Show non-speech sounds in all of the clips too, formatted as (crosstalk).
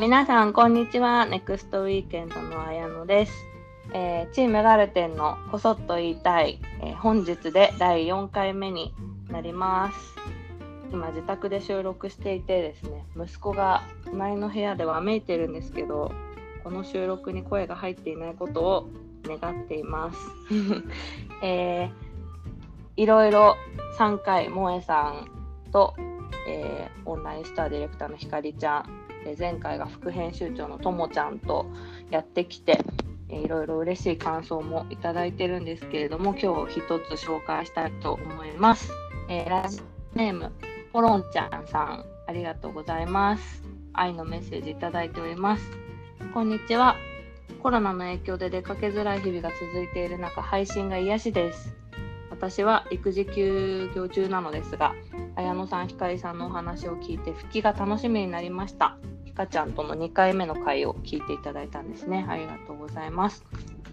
皆さん、こんにちは。ネクストウィーケンドの綾野です。えーチームガルテンのこそっと言いたい、えー本日で第4回目になります。今、自宅で収録していてですね、息子が隣の部屋でわめいてるんですけど、この収録に声が入っていないことを願っています。(laughs) えーいろいろ3回、萌えさんと、えーオンラインスターディレクターのひかりちゃん、え前回が副編集長のともちゃんとやってきて、えーいろいろ嬉しい感想もいただいてるんですけれども今日一つ紹介したいと思います、えーラジオネームポロンちゃんさんありがとうございます。愛のメッセージいただいております。こんにちは。コロナの影響で出かけづらい日々が続いている中配信が癒しです。私は育児休業中なのですが綾野さん、ひかりさんのお話を聞いて、復帰が楽しみになりました。ひかちゃんとの2回目の回を聞いていただいたんですね。ありがとうございます。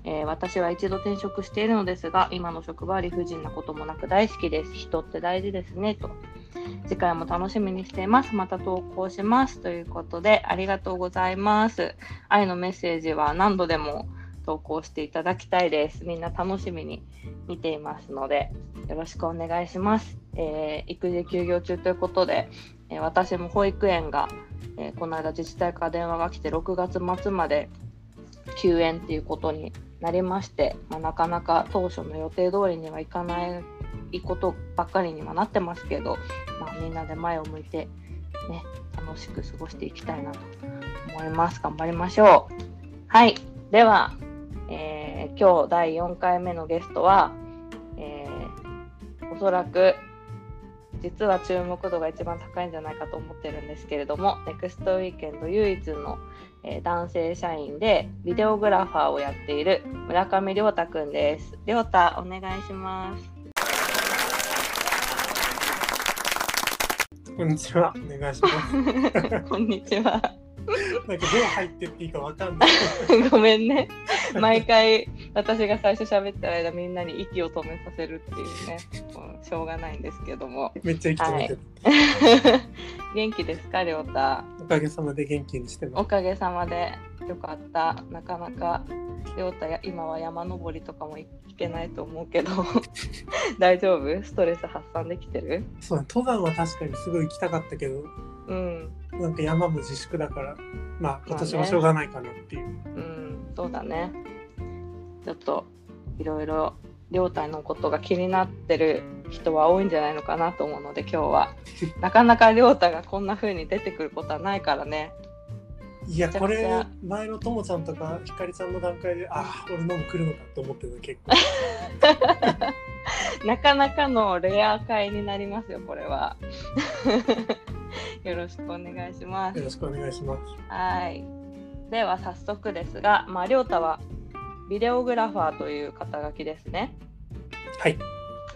えー私は一度転職しているのですが、今の職場は理不尽なこともなく大好きです。人って大事ですね。と。次回も楽しみにしています。また投稿します。ということで、ありがとうございます。愛のメッセージは何度でも投稿していただきたいです。みんな楽しみに見ていますので、よろしくお願いします。えー育児休業中ということで、え私も保育園が、えーこの間自治体から電話が来て6月末まで休園っていうことになりまして、まあ、なかなか当初の予定通りにはいかないことばっかりにはなってますけど、まあ、みんなで前を向いて、ね、楽しく過ごしていきたいなと思います。頑張りましょう。はい。では、えー今日第4回目のゲストは、えーおそらく実は注目度が一番高いんじゃないかと思ってるんですけれども、ネクストウィーケンド唯一の、えー男性社員でビデオグラファーをやっている村上亮太くんです。亮太、お願いします。こんにちは、お願いします。(laughs) こんにちは。(laughs) なんかどう入ってっていいかわかんない。(laughs) ごめんね。毎回私が最初喋ってる間みんなに息を止めさせるっていうね、もうしょうがないんですけども。めっちゃ生きてみてる。(laughs) 元気ですか、亮太？おかげさまで元気にしてます。おかげさまでよかった。なかなか、りょうたや今は山登りとかも行けないと思うけど、大丈夫？ストレス発散できてる？そう登山は確かにすごい行きたかったけど、うん、なんか山も自粛だから、まあ今年はしょうがないかなっていう。うん、そうだね。ちょっと、いろいろ、りょうたのことが気になってる人は多いんじゃないのかなと思うので、今日は。(laughs) なかなかりょうたがこんな風に出てくることはないからね。いや、これ前のともちゃんとかひかりちゃんの段階で、ああ、俺のも来るのかって思ってた結構。(laughs) (laughs) なかなかのレア回になりますよ、これは。(laughs) よろしくお願いしますよ。ろしくお願いします。はい。では早速ですが、まあ、りょうたはビデオグラファーという肩書きですね。はい。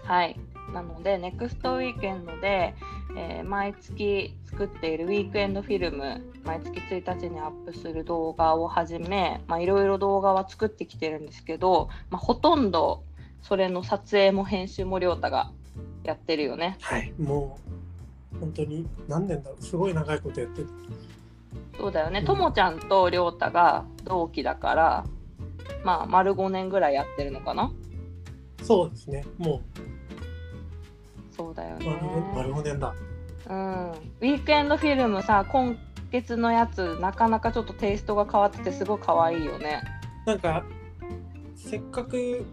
はい。なので、ネクストウィーケンドで、えー毎月作っているウィークエンドフィルム、毎月1日にアップする動画をはじめ、まあいろいろ動画は作ってきてるんですけど、まあ、ほとんどそれの撮影も編集もりょうたがやってるよね。はい。もう、本当に何年だろう。すごい長いことやってる。そうだよね。うんともちゃんとりょうたが同期だから、まあ丸5年ぐらいやってるのかな。そうですね。もう、そうだよね。丸5年だ。うん。ウィークエンドフィルムさ、今月のやつ、なかなかちょっとテイストが変わってて、すごい可愛いよね。なんかせっかく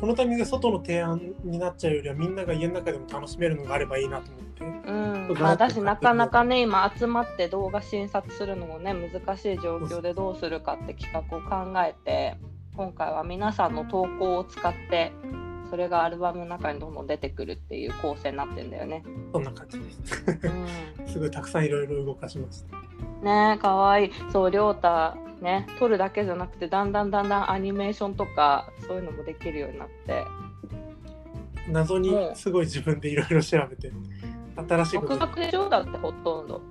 このタイミングで外の提案になっちゃうよりはみんなが家の中でも楽しめるのがあればいいなと思ってうん。まあ、だし、なかなかね、今集まって動画診察するのもね、難しい状況でどうするかって企画を考えて、今回は皆さんの投稿を使って、それがアルバムの中にどんどん出てくるっていう構成になってんだよね。そんな感じですうん。(laughs) すごいたくさんいろいろ動かしましたねえかわいいそうりょうたね撮るだけじゃなくてだんだんだんだんアニメーションとかそういうのもできるようになって。謎にすごい自分でいろいろ調べて新しいこと。独学でしょ？だってほとんど。ん？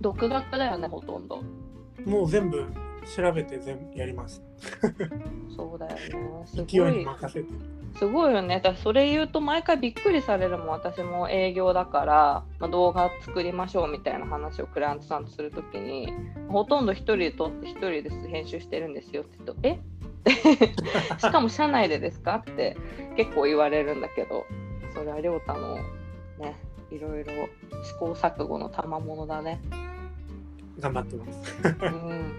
独学だよねほとんど。もう全部調べて全部やります。そうだよね。すごい。に任せて。すごいよね。だそれ言うと毎回びっくりされるもん。私も営業だから、まあ、動画作りましょうみたいな話をクライアントさんとするときに、ほとんど一人で撮って一人です編集してるんですよって言うと、え？(laughs) しかも社内でですか？って結構言われるんだけど、それは亮太のね、いろいろ試行錯誤の賜物だね。頑張ってます。うん、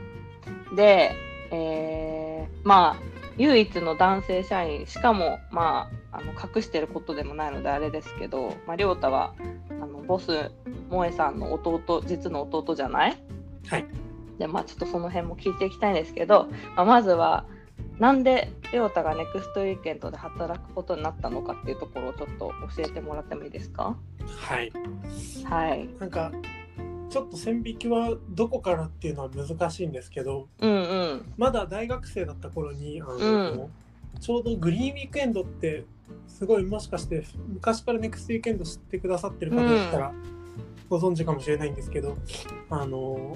で、えーまあ唯一の男性社員しかもまああの隠してることでもないのであれですけど、まあ、亮太はあのボス萌えさんの弟実の弟じゃない？はい。でまあちょっとその辺も聞いていきたいんですけど、まあ、まずはなんで亮太がネクストウィーケンドで働くことになったのかっていうところをちょっと教えてもらってもいいですか？はい。はいなんか、ちょっと線引きはどこからっていうのは難しいんですけど、うんうん。まだ大学生だった頃に、あの、うん。ちょうどグリーンウィークエンドって、すごいもしかして昔からネクストウィークエンド知ってくださってる方だったらご存知かもしれないんですけど、あの、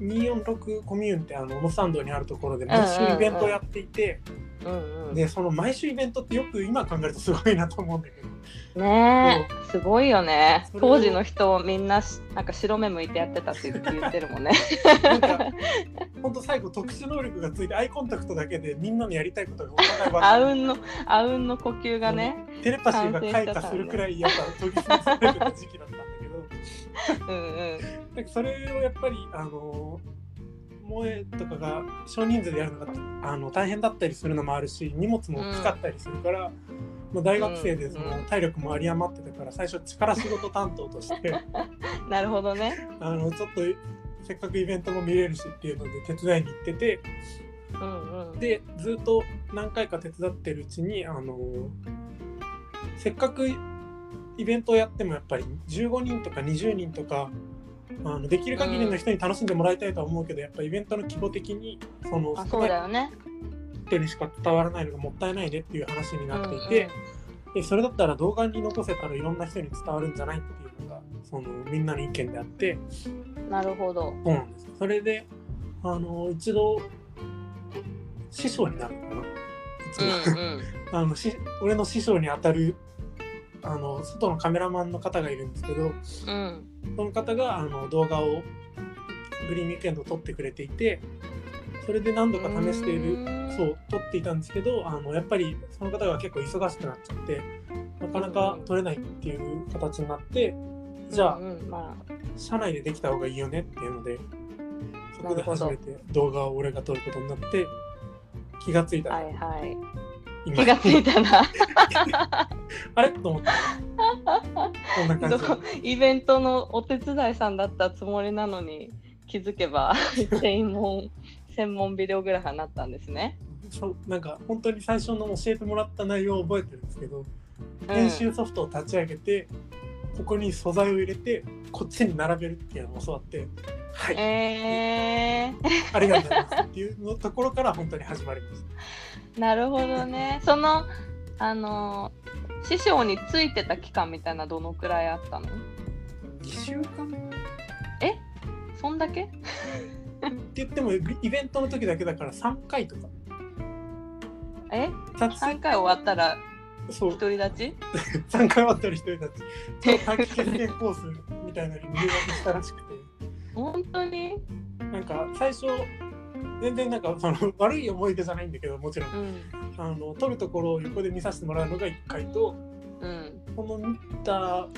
246コミューンってあのモスタンドにあるところで毎週イベントをやっていて、うんうん。でその毎週イベントってよく今考えるとすごいなと思うんだけど。ねえすごいよね。当時の人みんなしなんか白目向いてやってたって言ってるもんね。なんか本当最後特殊能力がついてアイコンタクトだけでみんなのやりたいことがお互い分あかるうんのあうんの呼吸がねテレパシーが開花するくらいやっぱ研ぎ澄まされてた時期だっうんそれをやっぱりあの萌えとかが少人数でやるのがあの大変だったりするのもあるし荷物も大きかったりするから、まあ、大学生でそのうん。体力も有り余ってたから最初力仕事担当として (laughs) なるほどね。あのちょっとせっかくイベントも見れるしっていうので手伝いに行っててうんうん。でずっと何回か手伝ってるうちにあのせっかくイベントをやってもやっぱり15人とか20人とかあのできる限りの人に楽しんでもらいたいとは思うけど、やっぱイベントの規模的にそのあそうだよね。人にしか伝わらないのがもったいないねっていう話になっていて、でそれだったら動画に残せたらいろんな人に伝わるんじゃないっていうのがそのみんなの意見であって。うんうんなるほど。そうなんですそれであの一度師匠になるのかな、うんうん。(laughs) あのし俺の師匠にあたるあの外のカメラマンの方がいるんですけどうん。その方があの動画をグリーンウィークエンド撮ってくれていてそれで何度か試しているそう撮っていたんですけどあのやっぱりその方が結構忙しくなっちゃってなかなか撮れないっていう形になってじゃあうんうんま社内でできた方がいいよねっていうのでそこで初めて動画を俺が撮ることになって気がついた。はいはい。今気がついたな。(laughs) あれ？と思ってこんな感じ。イベントのお手伝いさんだったつもりなのに気づけば (laughs) 専門専門ビデオグラファーになったんですね。そうなんか本当に最初の教えてもらった内容を覚えてるんですけど、うん。編集ソフトを立ち上げてここに素材を入れてこっちに並べるっていうのを教わってはい、えありがとうございますっていうのところから本当に始まりましー、なるほどね。そのあの師匠についてた期間みたいなどのくらいあったの？た2週間。ってそんだけ？言ってもイベントの時だけだから3回とか。え？撮 ?3 回終わったらそう。独り立ち？(laughs) 3回終わったら一人たち。超短期決戦コースみたいなのに入学したらしくて。本当に？なんか最初全然なんかその悪い思い出じゃないんだけどもちろんうん。あの撮るところを横で見させてもらうのが1回とうん。この見た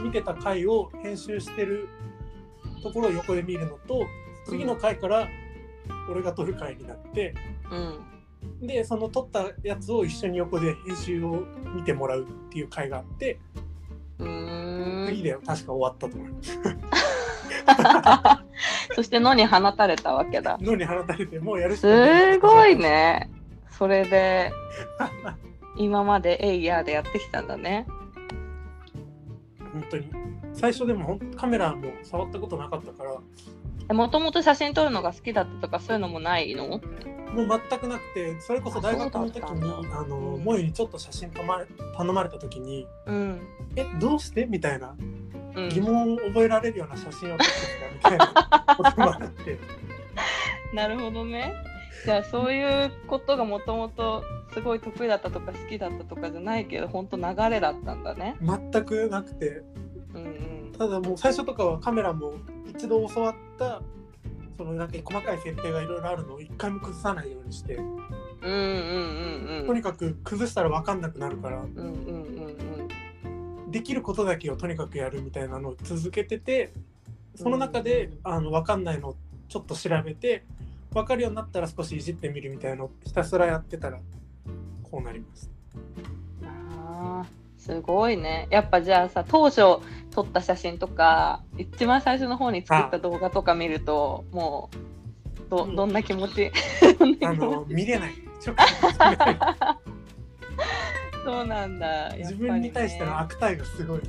見てた回を編集してるところを横で見るのと次の回から俺が撮る回になって、うん。でその撮ったやつを一緒に横で編集を見てもらうっていう回があってうーん。次で確か終わったと思います。(laughs) そして野に放たれたわけだ。のに放たれてもうやるしすごいね。それで今までエイヤーでやってきたんだね。本当に最初でもカメラも触ったことなかったからもともと写真撮るのが好きだったとかそういうのもないの？もう全くなくてそれこそ大学の時にあのうん萌えにちょっと写真頼まれ頼まれた時にうん。「えどうして?」みたいなうん、疑問を覚えられるような写真を撮ってきたみたいな (laughs) こともあってなるほどね。じゃあそういうことがもともとすごい得意だったとか好きだったとかじゃないけど本当流れだったんだね。全くなくてうんうん。ただもう最初とかはカメラも一度教わったそのなんか細かい設定がいろいろあるのを一回も崩さないようにして、うんうんうんうん。とにかく崩したら分かんなくなるからうんうんうんできることだけをとにかくやるみたいなのを続けててその中で、あの分かんないのをちょっと調べて分かるようになったら少しいじってみるみたいなのをひたすらやってたらこうなります。うん。ああすごいね。やっぱじゃあさ当初撮った写真とか一番最初の方に作った動画とか見るともうどうんどんな気持ち？どんなあの見れない (laughs) そうなんだ。ね自分に対しての悪態がすごい。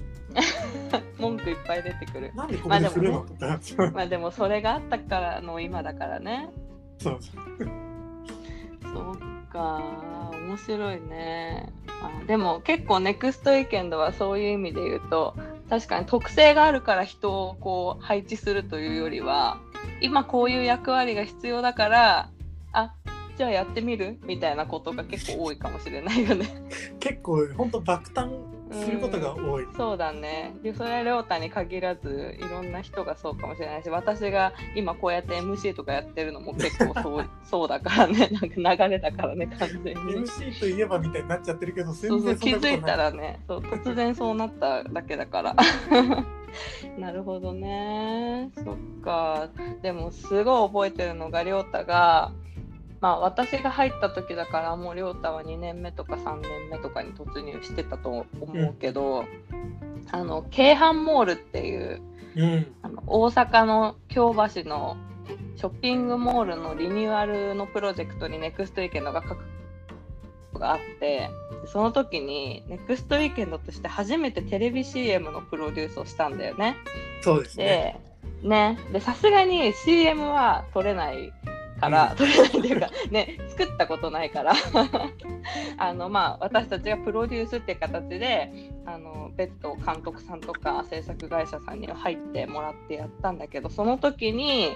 文句いっぱい出てくる。なんでここでするのとか、そうまあでもそれがあったからの今だからね。そうそうそっか、面白いね。あでも結構ネクストウィーケンドはそういう意味で言うと確かに特性があるから人をこう配置するというよりは今こういう役割が必要だからあじゃあやってみる？みたいなことが結構多いかもしれないよね。(laughs) 結構本当爆誕することが多い。そうだね。でそれは亮太に限らずいろんな人がそうかもしれないし私が今こうやって MC とかやってるのも結構そう (laughs) そうだからねなんか流れだからね完全にね。MC といえばみたいになっちゃってるけど全然気づいたらねそう突然そうなっただけだから (laughs) なるほどねそっかでもすごい覚えてるのが亮太がまあ私が入った時だからもう亮太は2年目とか3年目とかに突入してたと思うけど、あの京阪モールっていううんあの大阪の京橋のショッピングモールのリニューアルのプロジェクトにネクストウィーケンドが書くことがあってでその時にネクストウィーケンドとして初めてテレビ CM のプロデュースをしたんだよね。そうですね。でさすがに CM は撮れないから、うん。撮れないっていうかね作ったことないから。(laughs) あのまあ私たちがプロデュースっていう形であの別途監督さんとか制作会社さんには入ってもらってやったんだけどその時に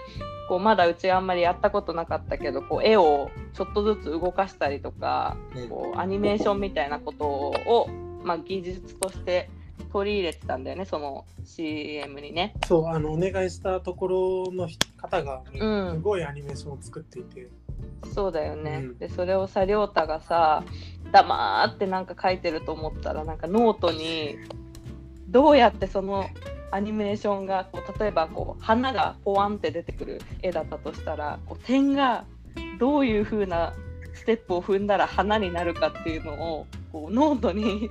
こうまだうちあんまりやったことなかったけどこう絵をちょっとずつ動かしたりとかうん。こうアニメーションみたいなことを、まあ、技術として取り入れてたんだよねその CM にね。そうあのお願いしたところの方がうんすごいアニメーションを作っていて、そうだよね、うん。でそれをさ亮太がさ黙ってなんか書いてると思ったらなんかノートにどうやってそのアニメーションがこう例えばこう花がポワンって出てくる絵だったとしたらこう点がどういう風なステップを踏んだら花になるかっていうのをこうノートに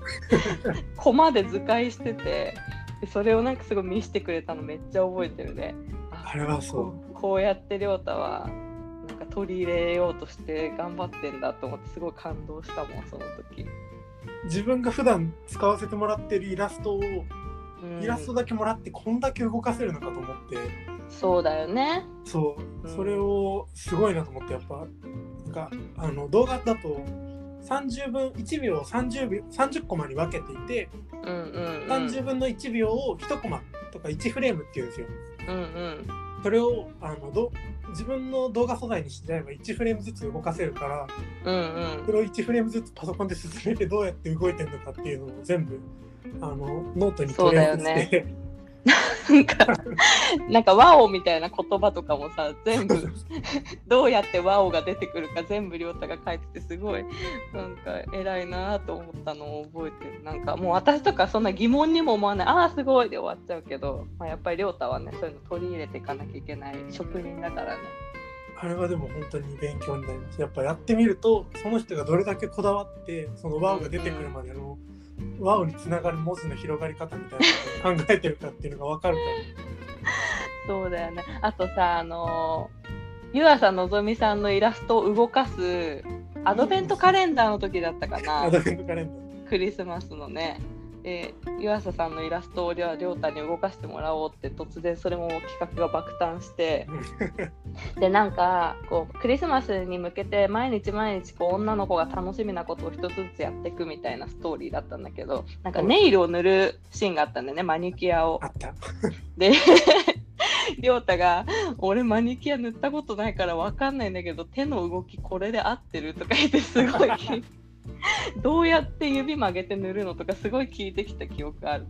(laughs) コマで図解しててでそれをなんかすごい見せてくれたのめっちゃ覚えてるね。あれはそう。こうこうやって亮太はなんか取り入れようとして頑張ってんだと思ってすごい感動したもんその時、自分が普段使わせてもらってるイラストをうん。イラストだけもらってこんだけ動かせるのかと思って、そうだよね。そう、うん。それをすごいなと思ってやっぱなんかあの動画だと30分1秒を30秒30コマに分けていて、うんうんうん。30分の1秒を1コマとか1フレームっていうんですよ。うんうん。それをあのど自分の動画素材にしちゃえば1フレームずつ動かせるからうんそれを1フレームずつパソコンで進めてどうやって動いてるのかっていうのを全部あのノートに取り寄せて、うんなんかなんか wow みたいな言葉とかもさ全部 (laughs) どうやってワオが出てくるか全部亮太が書いててすごいなんか偉いなと思ったのを覚えてる。なんかもう私とかそんな疑問にも思わない。ああすごいで終わっちゃうけど、まあ、やっぱり亮太はねそういうの取り入れていかなきゃいけない職人だからね。あれはでも本当に勉強になります。やっぱやってみるとその人がどれだけこだわってそのワオが出てくるまでのワオにつながる文字の広がり方みたいなのを考えてるかっていうのが分かるかそうだよね。あとさあのー湯浅のぞみさんのイラストを動かすアドベントカレンダーの時だったかな。ら (laughs) アドベントカレンダー。クリスマスのね、で湯浅さんのイラストをりょう太に動かしてもらおうって突然それも企画が爆誕して (laughs) でなんかこうクリスマスに向けて毎日毎日こう女の子が楽しみなことを一つずつやっていくみたいなストーリーだったんだけどなんかネイルを塗るシーンがあったんだよねマニキュアをあ。ったで (laughs) 亮太が「俺マニキュア塗ったことないからわかんないんだけど手の動きこれで合ってる?」とか言ってすごい (laughs) どうやって指曲げて塗るのとかすごい聞いてきた記憶ある。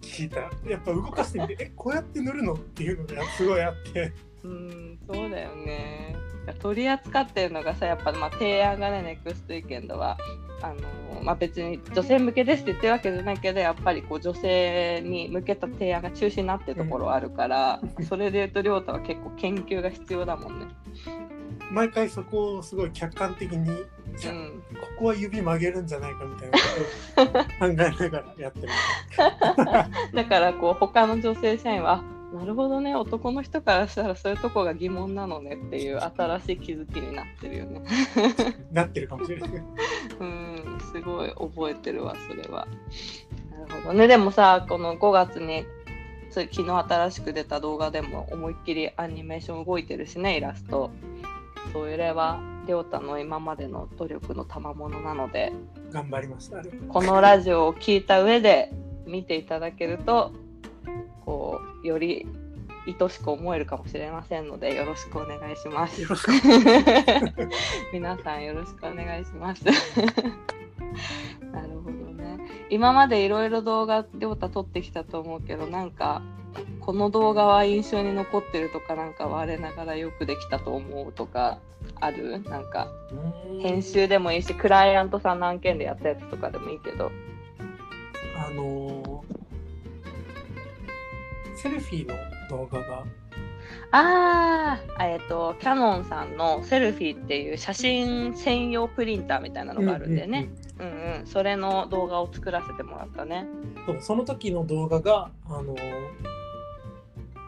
聞いたやっぱ動かしてみてえこうやって塗るのっていうのがすごいあってうんそうだよね。取り扱ってるのがさやっぱまあ提案がねネクストウィーケンドはあのまあ、別に女性向けですって言ってるわけじゃないけどやっぱりこう女性に向けた提案が中心になってるところあるから、それで言うと亮太は結構研究が必要だもんね。毎回そこをすごい客観的にじゃあうん、ここは指曲げるんじゃないかみたいなことを考えながらやってる (laughs) だからこう他の女性社員はあなるほどね男の人からしたらそういうとこが疑問なのねっていう新しい気づきになってるよね。(laughs) なってるかもしれないうんすごい覚えてるわそれは。なるほどねでもさこの5月につ昨日新しく出た動画でも思いっきりアニメーション動いてるしねイラスト。それは亮太の今までの努力の賜物なので頑張りましたこのラジオを聞いた上で見ていただけるとこうより愛しく思えるかもしれませんのでよろしくお願いします。(laughs) 皆さんよろしくお願いします。なるほどね。今までいろいろ動画りょうた撮ってきたと思うけどなんかこの動画は印象に残ってるとかなんか我ながらよくできたと思うとかある？なんか編集でもいいしクライアントさんの案件でやったやつとかでもいいけど。あのーセルフィーの動画がああ、えっ、と、キャノンさんのセルフィーっていう写真専用プリンターみたいなのがあるんだよね。うんうん、それの動画を作らせてもらったね。そうその時の動画が、あのー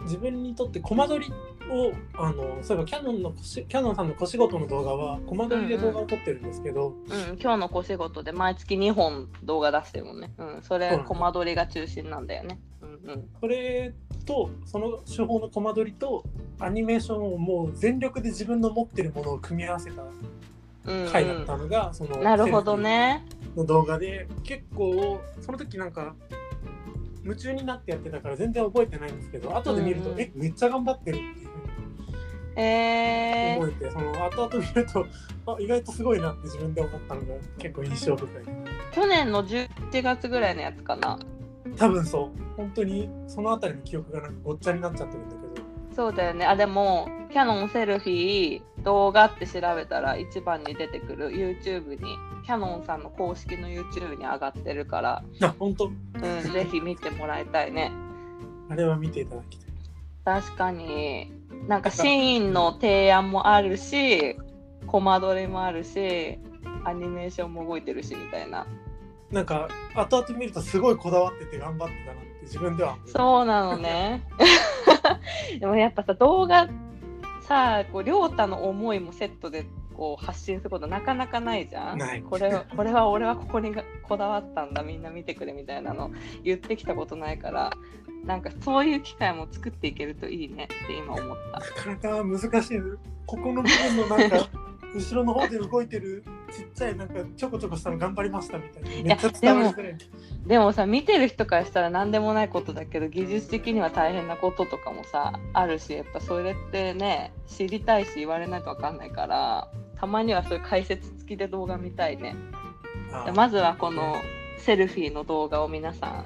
自分にとってコマ撮りを、あのーそういえばキャノンのキャノンさんの小仕事の動画はコマ撮りで動画を撮ってるんですけど、うん、今日の小仕事で毎月2本動画出してるもんね。うん、それコマ撮りが中心なんだよね。うんうん。それとその手法のコマ撮りとアニメーションをもう全力で自分の持ってるものを組み合わせたうんうん回だったのが、そのなるほどね。の動画で結構その時なんか夢中になってやってたから全然覚えてないんですけど後で見ると、うんえめっちゃ頑張ってるっていうふえー、覚えて、その後々見るとあ意外とすごいなって自分で思ったのが結構印象深い。去年の11月ぐらいのやつかな。多分そう。本当にそのあたりの記憶がなんかごっちゃになっちゃってるんだけどそうだよね。あ、でも、キャノンセルフィー動画って調べたら一番に出てくる YouTube に、キャノンさんの公式の YouTube に上がってるから、(laughs) あ本当？うん、(laughs) ぜひ見てもらいたいね。あれは見ていただきたい確かに、なんかシーンの提案もあるし、コマ撮りもあるし、アニメーションも動いてるしみたいな。なんか後々見るとすごいこだわってて頑張ってたなって自分ではそうなのね。(laughs) (laughs) でもやっぱさ、動画さ、こう、りょうたの思いもセットでこう発信することなかなかないじゃん。これはこれは俺はここにがこだわったんだみんな見てくれみたいなの言ってきたことないからなんかそういう機会も作っていけるといいねって今思った。なかなか難しい。ここの部分のなんか (laughs) 後ろの方で動いてるちっちゃいなんかちょこちょこしたの頑張りましたみたいな。めっでもさ見てる人からしたら何でもないことだけど技術的には大変なこととかもさあるしやっぱそれってね知りたいし言われないと分かんないからたまにはそういう解説付きで動画見たいね。まずはこのセルフィーの動画を皆さん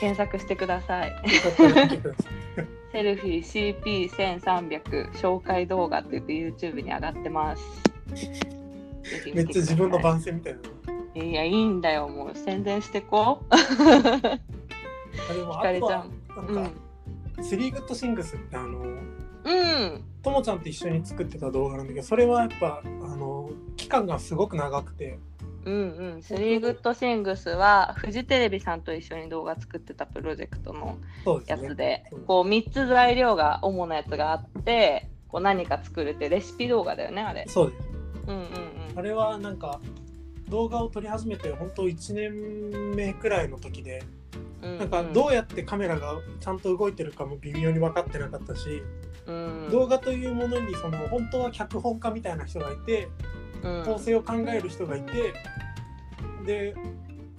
検索してくださいセルフィー CP1300 紹介動画って言って YouTube に上がってます。めっちゃ自分の番宣みたいな。いや、いいんだよ、もう宣伝してこう。あでもちゃん。うなんんか、。スリーグッドシングスってあのうん。ともちゃんと一緒に作ってた動画なんだけどそれはやっぱあの期間がすごく長くてうんうん。スリーグッドシングスは、フジテレビさんと一緒に動画作ってたプロジェクトのやつで、そうこう3つ材料が主なやつがあって、こう何か作るってレシピ動画だよね、あれ。そうですうんうんあれはなんか動画を撮り始めて本当1年目くらいの時でうん。なんかどうやってカメラがちゃんと動いてるかも微妙に分かってなかったし、うん、動画というものにその本当は脚本家みたいな人がいてうん構成を考える人がいてで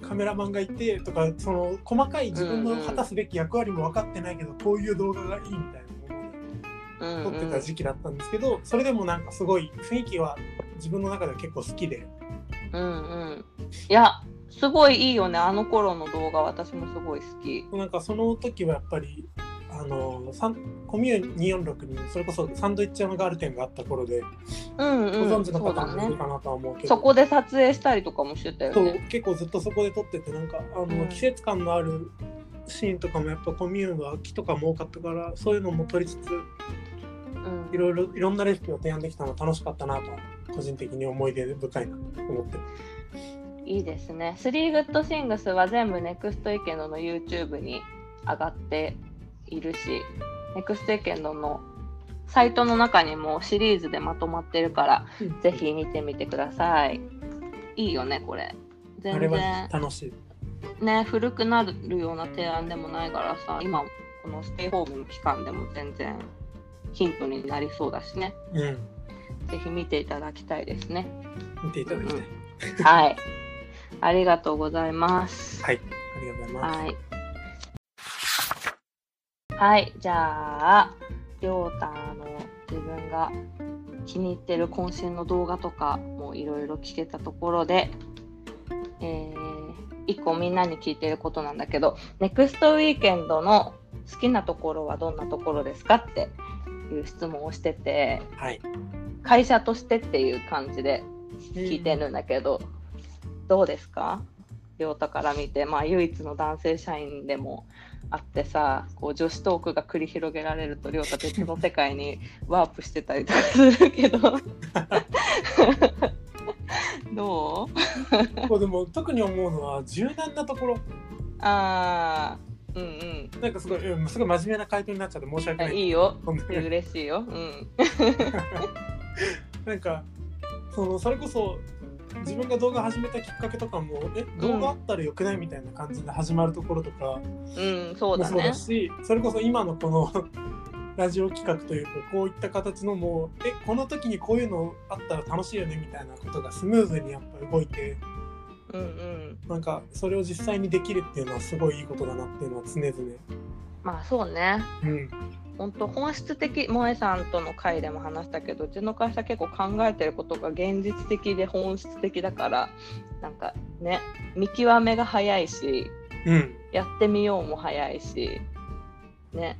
カメラマンがいてとかその細かい自分の果たすべき役割も分かってないけどこういう動画がいいみたいな撮ってた時期だったんですけど、それでもなんかすごい雰囲気は自分の中では結構好きで。うんうん。いや、すごいいいよね。あの頃の動画、私もすごい好き。なんかその時はやっぱりあのコミュー246にそれこそサンドイッチ屋のガール店があった頃で、うんうん。ご存知の方もいる。かなとは思うけど、そこで撮影したりとかもしてたよね。結構ずっとそこで撮っててなんかあの、うん季節感のあるシーンとかもやっぱコミューンは木とかも多かったからそういうのも撮りつつうんいろいろいろんなレシピを提案できたのは楽しかったなと個人的に思い出深いなと思っていいですね。スリーグッドシングスは全部ネクストイケンドの YouTube に上がっているし、ネクストイケンドのサイトの中にもシリーズでまとまってるから、ぜひ見てみてください。いいよね、これ。あ全然楽しいね、古くなるような提案でもないからさ、今、このステイホームの期間でも全然ヒントになりそうだしね。うんぜひ見ていただきたいですね。見ていただきたい、はい。ありがとうございます。はいありがとうございます、はい。はい、じゃあ、りょうたの自分が気に入ってる渾身の動画とかもいろいろ聞けたところで、えー、一個みんなに聞いてることなんだけど、ネクストウィーケンドの好きなところはどんなところですかっていう質問をしてて、はい。会社としてっていう感じで聞いてるんだけど、どうですか？亮太から見て、まあ、唯一の男性社員でもあってさこう女子トークが繰り広げられると亮太別の世界に (laughs) ワープしてたりとかするけど。(laughs) どう？こうでも特に思うのは柔軟なところ。あーうんなんかすごい、うん、すごい真面目な回答になっちゃって申し訳ない。うんいいよ。嬉しいよ。うん。(laughs) なんかそのそれこそ自分が動画始めたきっかけとかもえ動画あったらよくないみたいな感じで始まるところとかうんそうだね。もそうだしそれこそ今のこの (laughs) ラジオ企画というかこういった形のもうえこの時にこういうのあったら楽しいよねみたいなことがスムーズにやっぱ動いてうんうん。なんかそれを実際にできるっていうのはすごいいいことだなっていうのは常々。まあそうね。うん本当本質的萌えさんとの回でも話したけどうちの会社結構考えてることが現実的で本質的だからなんかね見極めが早いしうん。やってみようも早いしね。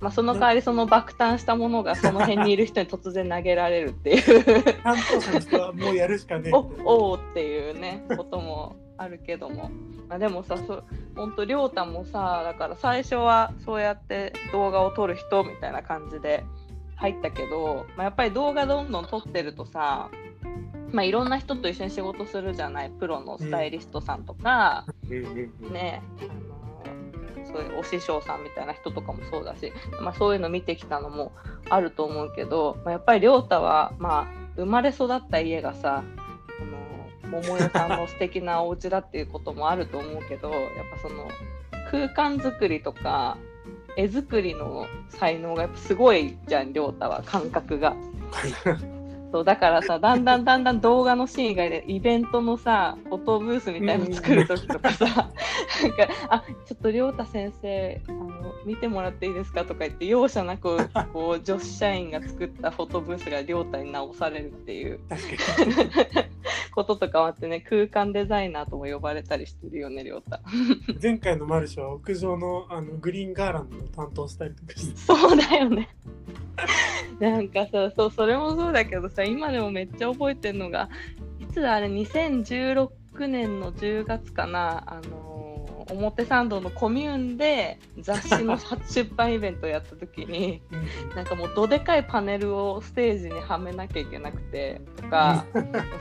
まあその代わりその爆誕したものがその辺にいる人に突然投げられるっていう。担当者の人はもうやるしかねえおおうっていうねこともあるけども、まあ、でもさそ本当亮太もさだから最初はそうやって動画を撮る人みたいな感じで入ったけど、まあ、やっぱり動画どんどん撮ってるとさ、まあ、いろんな人と一緒に仕事するじゃないプロのスタイリストさんとか、ねそういうお師匠さんみたいな人とかもそうだし、まあ、そういうの見てきたのもあると思うけど、まあ、やっぱり亮太は、まあ、生まれ育った家がさ桃代さんの素敵なお家だっていうこともあると思うけどやっぱその空間作りとか絵作りの才能がやっぱすごいじゃん亮太は感覚が。そうだからさだんだんだんだん動画のシーン以外でイベントのさフォトブースみたいの作る時とかさ、なんか「あちょっと亮太先生あの見てもらっていいですか?」とか言って容赦なくこう女子社員が作ったフォトブースが亮太に直されるっていうこととかもあってね空間デザイナーとも呼ばれたりしてるよね亮太。前回のマルシェは屋上のあのグリーンガーランドを担当したりとかしてそうだよね。なんかさそうそれもそうだけどさ今でもめっちゃ覚えてるのがいつだあれ2016年の10月かなあのー表参道のコミューンで雑誌の初出版イベントをやった時にうん。なんかもうどでかいパネルをステージにはめなきゃいけなくてとか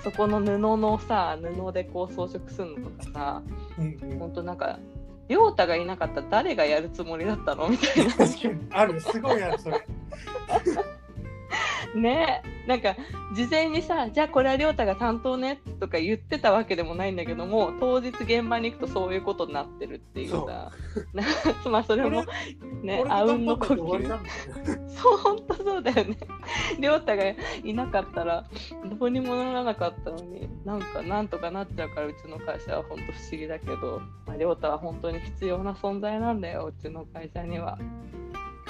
そこの布のさ布でこう装飾するのとかさ本当なんか亮太がいなかったら誰がやるつもりだったの？みたいな。ある。すごいあるそれ (laughs) ね。なんか事前にさじゃあこれは亮太が担当ねとか言ってたわけでもないんだけども当日現場に行くとそういうことになってるっていうさ。な (laughs) まあそれもね俺あうんの呼吸。そう本当そうだよね。亮太がいなかったらどうにもならなかったのになんかなんとかなっちゃうからうちの会社は本当不思議だけど、まあ、亮太は本当に必要な存在なんだようちの会社には。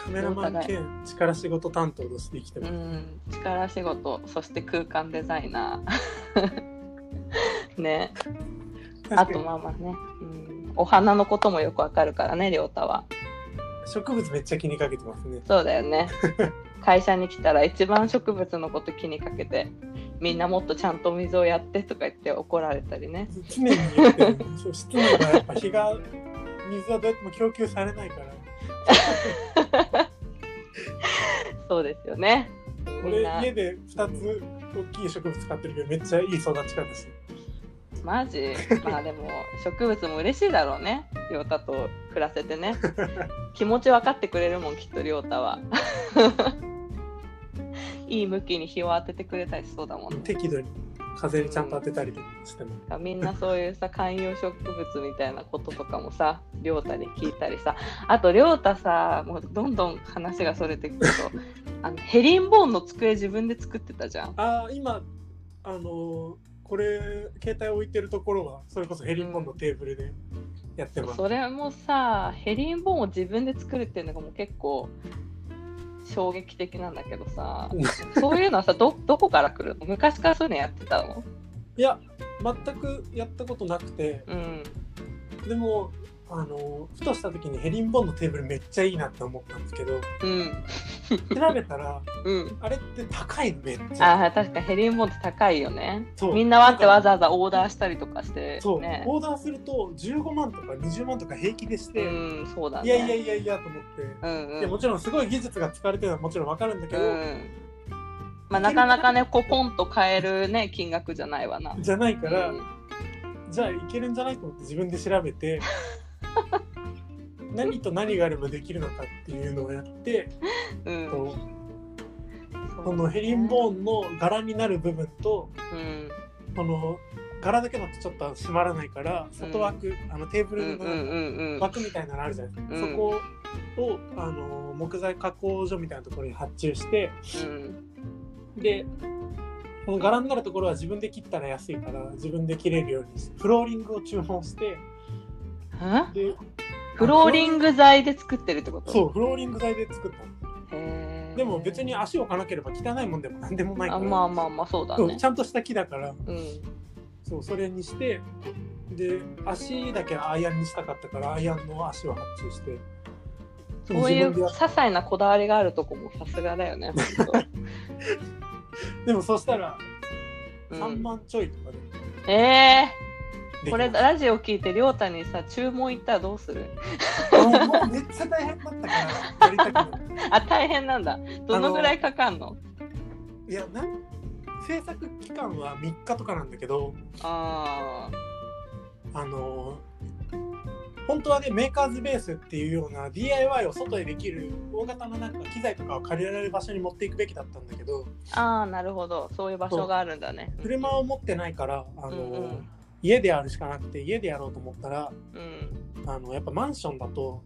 カメラマン兼力仕事担当として生きてます。うん、力仕事そして空間デザイナー。(laughs) ね。あとまあまあね、うん、お花のこともよくわかるからね亮太は。植物めっちゃ気にかけてますね。そうだよね。(laughs) 会社に来たら一番植物のこと気にかけてみんなもっとちゃんと水をやってとか言って怒られたりね。常に言ってる。室内はやっぱ日が水はどうやっても供給されないから (laughs) そうですよね。俺な。家で2つ大きい植物使ってるけどめっちゃいい育ち方してる。マジ？(laughs) まあでも植物も嬉しいだろうね。亮太と暮らせてね。(laughs) 気持ち分かってくれるもんきっと亮太は。いい向きに日を当ててくれたりしそうだもんね。適度に風にちゃんと当てたりとかしても。みんなそういうさ観葉植物みたいなこととかもさ亮太に聞いたりさ。あと亮太さもうどんどん話がそれてくると (laughs) あのヘリンボーンの机自分で作ってたじゃん。ああ今あのーこれ携帯置いてるところはそれこそヘリンボンのテーブルでやってます、それもさヘリンボーンを自分で作るっていうのがもう結構衝撃的なんだけどさそういうのはさどどこから来るの？昔からそういうのやってたの？いや全くやったことなくて。うん。でもあのーふとした時にヘリンボンのテーブルめっちゃいいなって思ったんですけどうん。調べたらうん。あれって高いのめっちゃ。あー確かにヘリンボーンって高いよね。そう。みんなわってわざわざオーダーしたりとかしてそう、ね。オーダーすると15万とか20万とか平気でして、うんそうだね。いやいやいやいやと思って、うんうん。いやもちろんすごい技術が使われてるのはもちろんわかるんだけど、うん。まあなかなかねこうポンと買えるね金額じゃないわな。じゃないから、うん。じゃあいけるんじゃないと思って自分で調べて (laughs) (laughs) 何と何があればできるのかっていうのをやって、うん。このヘリンボーンの柄になる部分とうん。この柄だけだとちょっと閉まらないから外枠、あのテーブルのうんうんうんうん。枠みたいなのあるじゃないですか、うん。そこをあの木材加工所みたいなところに発注してうん。でこの柄になるところは自分で切ったら安いから自分で切れるようにフローリングを注文してえでフローリング材で作ってるってこと？そうフローリング材で作ったでも別に足を置かなければ汚いもんでも何でもないかあら、まあまあまあそうだね。ちゃんとした木だから。うん。そうそれにしてで足だけアイアンにしたかったからアイアンの足を発注して。そういう些細なこだわりがあるとこもさすがだよね本 (laughs) でもそしたら当、う3ん、万ちょいとかで。えー、できこれラジオ聞いてりょうたにさ注文行ったらどうする？めっちゃ大変だったからあ大変なんだ。どのぐらいかかんの？いやなん制作期間は3日とかなんだけどああの本当はねメーカーズベースっていうような DIY を外でできる大型のなんか機材とかを借りられる場所に持っていくべきだったんだけどーあーなるほど。そういう場所があるんだね。車を持ってないからあの、うんうん家でやるしかなくて家でやろうと思ったらうん。あのやっぱマンションだと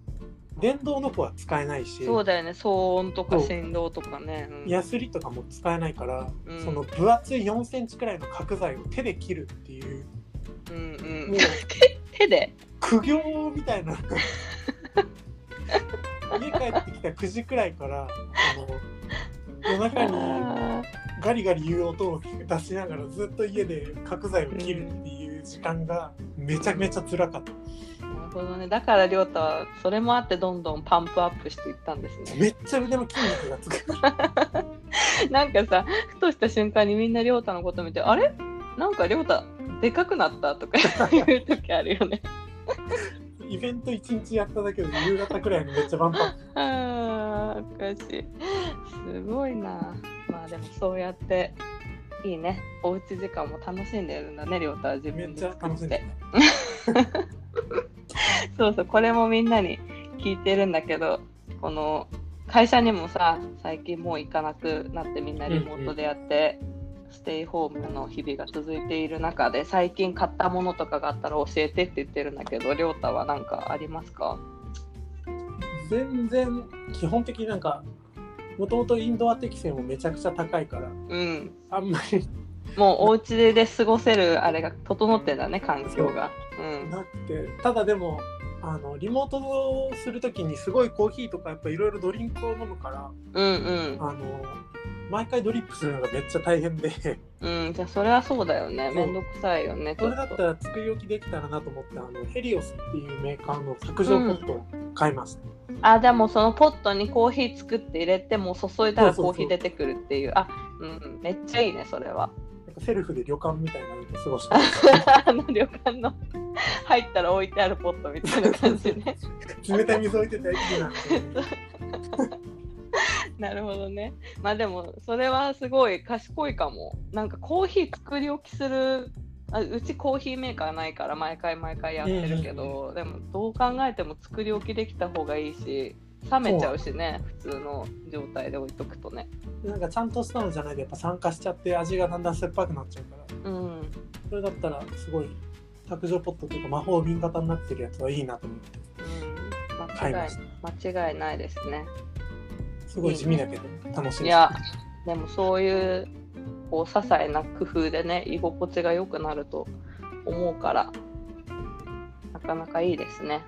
電動の子は使えないし。そうだよね。騒音とか振動とかね、うん。ヤスリとかも使えないから、うん。その分厚い4センチくらいの角材を手で切るっていううんうん。もう (laughs) 手で？苦行みたいな。(laughs) 家帰ってきた9時くらいからあの夜中にあガリガリ言う音を出しながらずっと家で角材を切るっていう時間がめちゃめちゃ辛かった、ーなるほどね。だからりょうたはそれもあってどんどんパンプアップしていったんですね。めっちゃ腕の筋肉がつく。(laughs) なんかさふとした瞬間にみんなりょうたのこと見てあれ？なんかりょうたでかくなったとか (laughs) 言う時あるよね。イベント1日やっただけで夕方くらいにめっちゃバンパン (laughs) あーおかしい。すごいな。まあでもそうやっていいね。おうち時間も楽しんでるんだねりょうたは自分で。作って (laughs) そうそうこれもみんなに聞いてるんだけどこの会社にもさ最近もう行かなくなってみんなリモートでやって、ステイホームの日々が続いている中で最近買ったものとかがあったら教えてって言ってるんだけどりょうたは何かありますか？全然基本的になんかもともとインドア適性もめちゃくちゃ高いからうん。あんまりもうお家で過ごせるあれが整ってんだね環境が。うん。なくてただでもああのリモートをするときにすごいコーヒーとかやっぱいろいろドリンクを飲むからうんうん。あの毎回ドリップするのがめっちゃ大変で。うんじゃあそれはそうだよね。めんどくさいよねちそれだったら作り置きできたらなと思ってあのヘリオスっていうメーカーの卓上ポットを買いました、あでもそのポットにコーヒー作って入れてもう注いだらコーヒー出てくるっていう。あうんめっちゃいいねそれは。なんかセルフで旅館みたいなので過ごしてあの旅館の入ったら置いてあるポットみたいな感じね。(laughs) 冷たい水置いてたらいいな (laughs) (laughs) なるほどね。まあでもそれはすごい賢いかも。なんかコーヒー作り置きするあうちコーヒーメーカーないから毎回毎回やってるけど、でもどう考えても作り置きできた方がいいし冷めちゃうしね普通の状態で置いとくとね。なんかちゃんとしたのじゃないとやっぱ酸化しちゃって味がだんだん酸っぱくなっちゃうから。うん。それだったらすごい卓上ポットというか魔法瓶型になってるやつはいいなと思って。うん。間違い間違いないですねすごい地味だけど楽しいいやでもそういうこう些細な工夫でね居心地が良くなると思うからなかなかいいですね。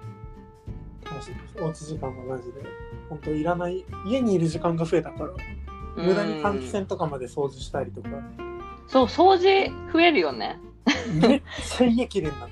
楽しいです。おうち時間がマジで。本当いらない家にいる時間が増えたから無駄に換気扇とかまで掃除したりとか。そう掃除増えるよね。めっちゃ家綺麗になっ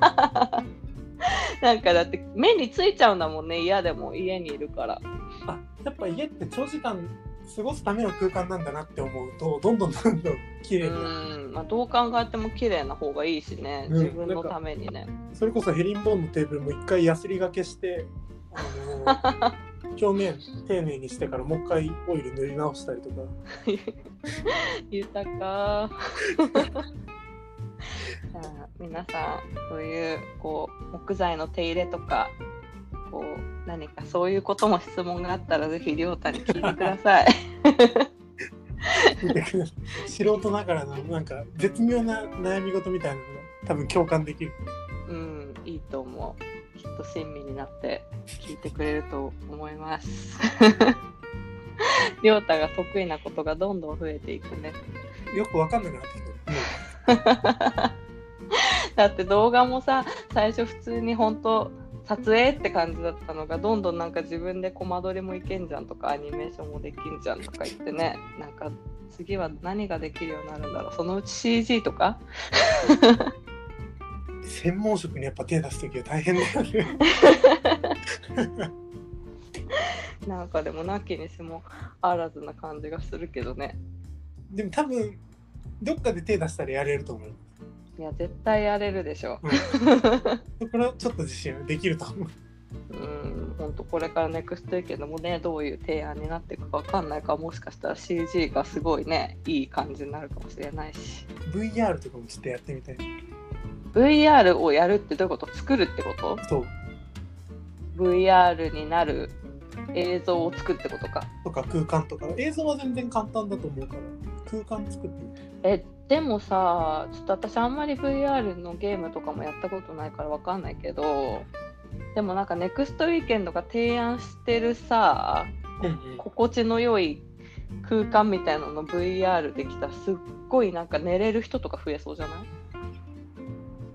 た (laughs) (laughs) なんかだって目についちゃうんだもんね。嫌でも家にいるから。あやっぱ家って長時間過ごすための空間なんだなって思うとどんどんどんどん綺う麗に。なるん、まあ、どう考えても綺麗な方がいいしね。うん。自分のためにね、それこそヘリンボーンのテーブルも一回ヤスリがけしてあの (laughs) 表面丁寧にしてからもう一回オイル塗り直したりとか。(laughs) 豊か。じゃあ皆さんそういうこう木材の手入れとかこう何かそういうことも質問があったらぜひ亮太に聞いてください。(laughs) 素人ながらのなんか絶妙な悩み事みたいなのが多分共感できる。うんいいと思う。きっと親身になって聞いてくれると思います。(laughs) 亮太が得意なことがどんどん増えていくね。よくわかんなくなってきたも (laughs) だって動画もさ最初普通に本当撮影って感じだったのがどんどんなんか自分でコマ撮りもいけんじゃんとかアニメーションもできんじゃんとか言ってね。なんか次は何ができるようになるんだろう。そのうち CG とか？う専門職にやっぱ手出す時は大変だよね。なんかでもなきにしもあらずな感じがするけどね。でも多分どっかで手出したらやれると思う、いや絶対やれるでしょ。うん、(laughs) これはちょっと自信できると思う。うん。本当これからネクストウィーケンドもねどういう提案になっていくかわかんないからもしかしたら CG がすごいねいい感じになるかもしれないし。VR とかもちょっとやってみたい。VR をやるってどういうこと？作るってこと？そう。VR になる映像を作ってことか。とか空間とか。映像は全然簡単だと思うから。空間作って。えでもさちょっと私あんまり VR のゲームとかもやったことないからわかんないけどでもなんかネクストウィーケンドが提案してるさ心地の良い空間みたいなの VR できたらすっごいなんか寝れる人とか増えそうじゃない？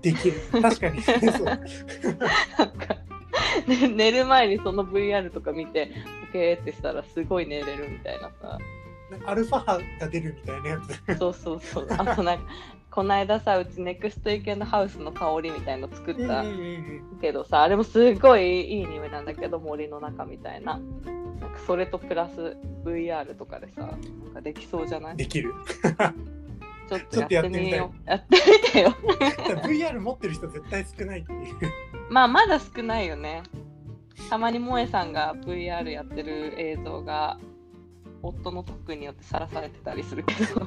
できる。確かに。そう。なんか、ね寝る前にその VR とか見てポケーってしたらすごい寝れるみたいなさアルファ波が出るみたいなやつ。そうそうそう。あとなんかこの間さうちネクストイケンドハウスの香りみたいの作ったけどさあれもすごいいい匂いなんだけど森の中みたいな。なんかそれとプラス VR とかでさなんかできそうじゃない？できる。ちょっとやってみよう。やってみてよ。VR 持ってる人絶対少ないっていう。(laughs) まあまだ少ないよね。たまに萌えさんが VR やってる映像が夫の特によってさらされてたりするけど。(laughs)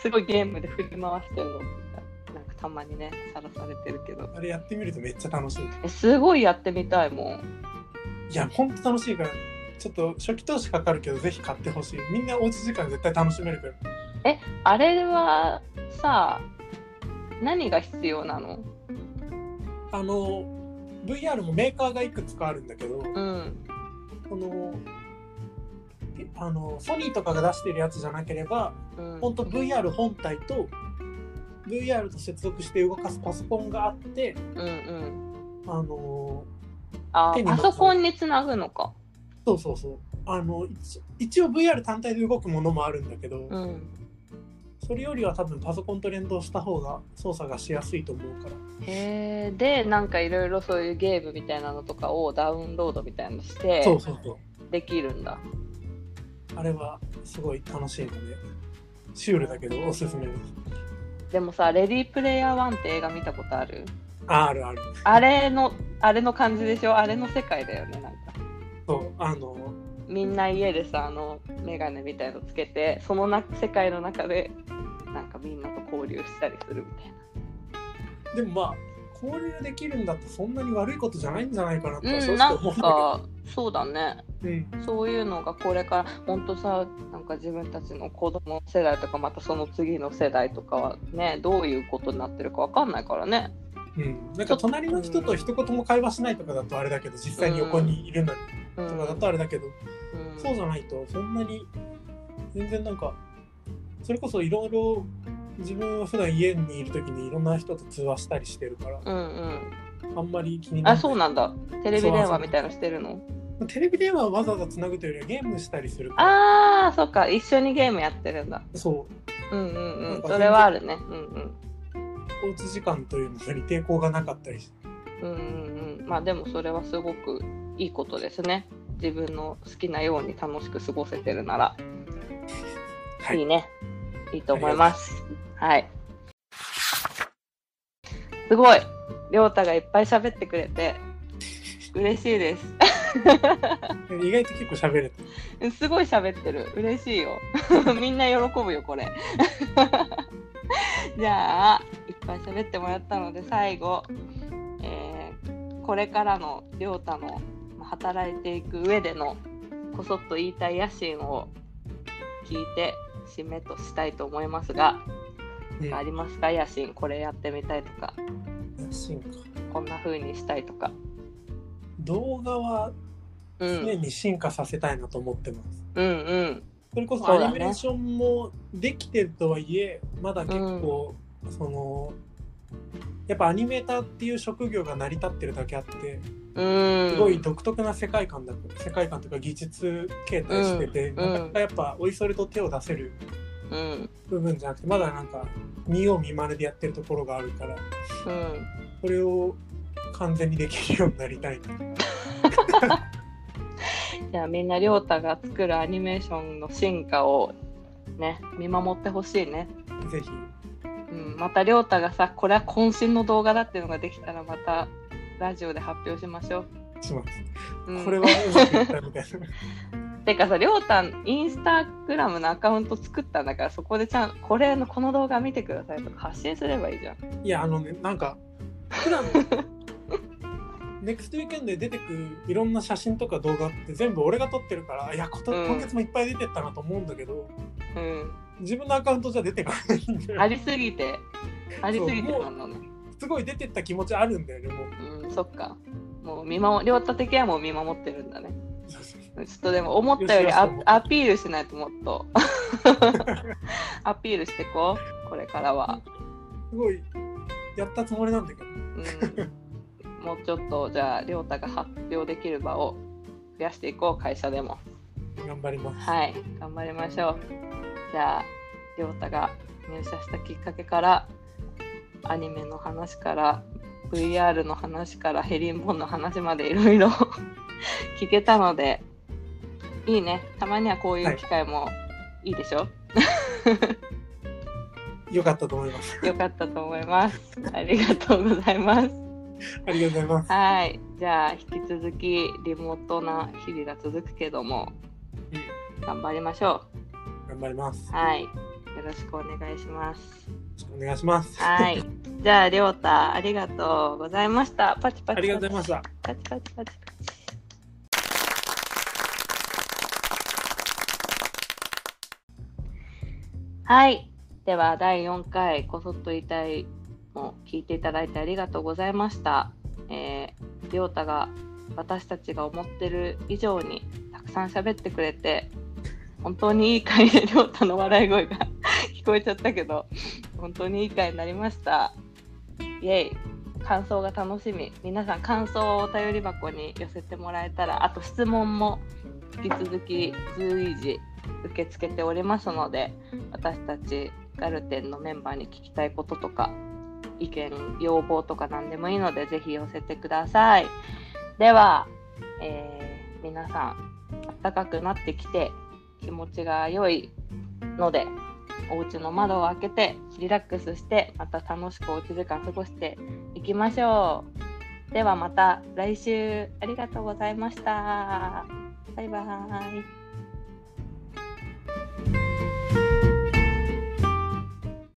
すごいゲームで振り回してるのなんかたまにねさらされてるけど。あれやってみるとめっちゃ楽しい。えすごいやってみたいもんいやほんと楽しいからちょっと初期投資かかるけどぜひ買ってほしい。みんなおうち時間絶対楽しめるから。あれはさ何が必要なの？あの VR もメーカーがいくつかあるんだけど、うん。このえあのソニーとかが出してるやつじゃなければうん本当 VR 本体と VR と接続して動かすパソコンがあってうんうん。あのあパソコンにつなぐのか。そうそうそうあの一一応 VR 単体で動くものもあるんだけど、うん。それよりは多分パソコンと連動した方が操作がしやすいと思うからへえ。で、なんかいろいろそういうゲームみたいなのとかをダウンロードみたいなのしてそうそうそうできるんだ。あれはすごい楽しいのでシュールだけどおすすめですでもさ、レディープレイヤー1って映画見たことある？ああるあるあれの、あれの感じでしょ？あれの世界だよね、なんか。そうあのみんな家でさ、あの、メガネみたいのつけて、そのな世界の中で、なんかみんなと交流したりするみたいな。でもまあ交流できるんだってそんなに悪いことじゃないんじゃないかなとうん、なんか、そうだね。うん、そういうのがこれから、本当さ、なんか自分たちの子供世代とか、またその次の世代とかはね、どういうことになってるかわかんないからね。うん、なんか隣の人と一言も会話しないとかだとあれだけど実際に横にいるのにうん。とかだとあれだけど、うんそうじゃないとそんなに全然なんかそれこそいろいろ自分は普段家にいる時にいろんな人と通話したりしてるからうんうん。あんまり気になあ、らそうなんだ。テレビ電話みたいなのしてるの？ないテレビ電話はわざわざつなぐというよりはゲームしたりするあー、そっか。一緒にゲームやってるんだ。そううんうんうん。それはあるね。うんうん。交通時間というのに抵抗がなかったりしてうんうんうん。まあでもそれはすごくいいことですね。自分の好きなように楽しく過ごせてるなら、、はいいいね。いいと思います。はい。すごい。りょうたがいっぱい喋ってくれて、嬉しいです。(laughs) 意外と結構喋れてすごい喋ってる。嬉しいよ。(laughs) みんな喜ぶよ、これ。(laughs) じゃあ、いっぱい喋ってもらったので、最後、えーこれからのりょうたのまあ働いていく上でのこそっと言いたい野心を聞いて締めとしたいと思いますが、うんありますか？野心。これやってみたいとか。進化こんな風にしたいとか。動画はうん。常に進化させたいなと思ってます、うんうん。それこそアニメーションもできてるとはいえまだ結構、そのやっぱアニメーターっていう職業が成り立ってるだけあってうんすごい独特な世界観だ世界観とか技術形態してて、うん。なかなかやっぱおいそれと手を出せるうん。部分じゃなくてまだなんか見よう見まねでやってるところがあるからうんそれを完全にできるようになりたいな (laughs) じゃあみんなりょうたが作るアニメーションの進化をね見守ってほしいね、ぜひ。うん、またりょうたがさこれは渾身の動画だっていうのができたらまたラジオで発表しましょう、します、うん、これはうまくいったみたいな。てかさりょうたインスタグラムのアカウント作ったんだからそこでちゃんこれのこの動画見てくださいとか発信すればいいじゃん。いやあのねなんか普段ネクストウィーケンドで出てくいろんな写真とか動画って全部俺が撮ってるからいや今月もいっぱい出てったなと思うんだけど、うん。自分のアカウントじゃ出てかないんだよ。ありすぎて。ありすぎてなんだね。すごい出てった気持ちあるんだよねもう。うんそっか。もう見守りょうた的にはもう見守ってるんだね。ちょっとでも思ったよりアアピールしないともっと。(laughs) アピールしてこう。これからは、すごいやったつもりなんだけど。うん、もうちょっとじゃあ亮太が発表できる場を増やしていこう会社でも。頑張ります。はい。頑張りましょう。じゃあ亮太が入社したきっかけからアニメの話から VR の話からヘリンボンの話までいろいろ (laughs) 聞けたのでいいね。たまにはこういう機会もい。いでしょ、(laughs) よかったと思います。よかったと思います。ありがとうございます。(laughs) ありがとうございます。はい。じゃあ引き続きリモートな日々が続くけども頑張りましょ頑張ります。うはいよろしくお願いします。よろしくお願いします。はい。じゃありょうたありがとうございました。パチパチパチありがとうございました。パチパチパチ。パチはい。では、第4回、こそっと言いたいも聞いていただいてありがとうございました。えー、りょうたが私たちが思ってる以上にたくさん喋ってくれて、本当にいい回でりょうたの笑い声が聞こえちゃったけど、本当にいい回になりました。イエイ。感想が楽しみ。皆さん感想をお便り箱に寄せてもらえたらあと質問も引き続き随時受け付けておりますので私たちガルテンのメンバーに聞きたいこととか意見要望とか何でもいいのでぜひ寄せてください。では、えー、皆さん暖かくなってきて気持ちが良いのでお家の窓を開けてリラックスしてまた楽しくおうち時間過ごしていきましょう。ではまた来週。ありがとうございました。バイバーイ。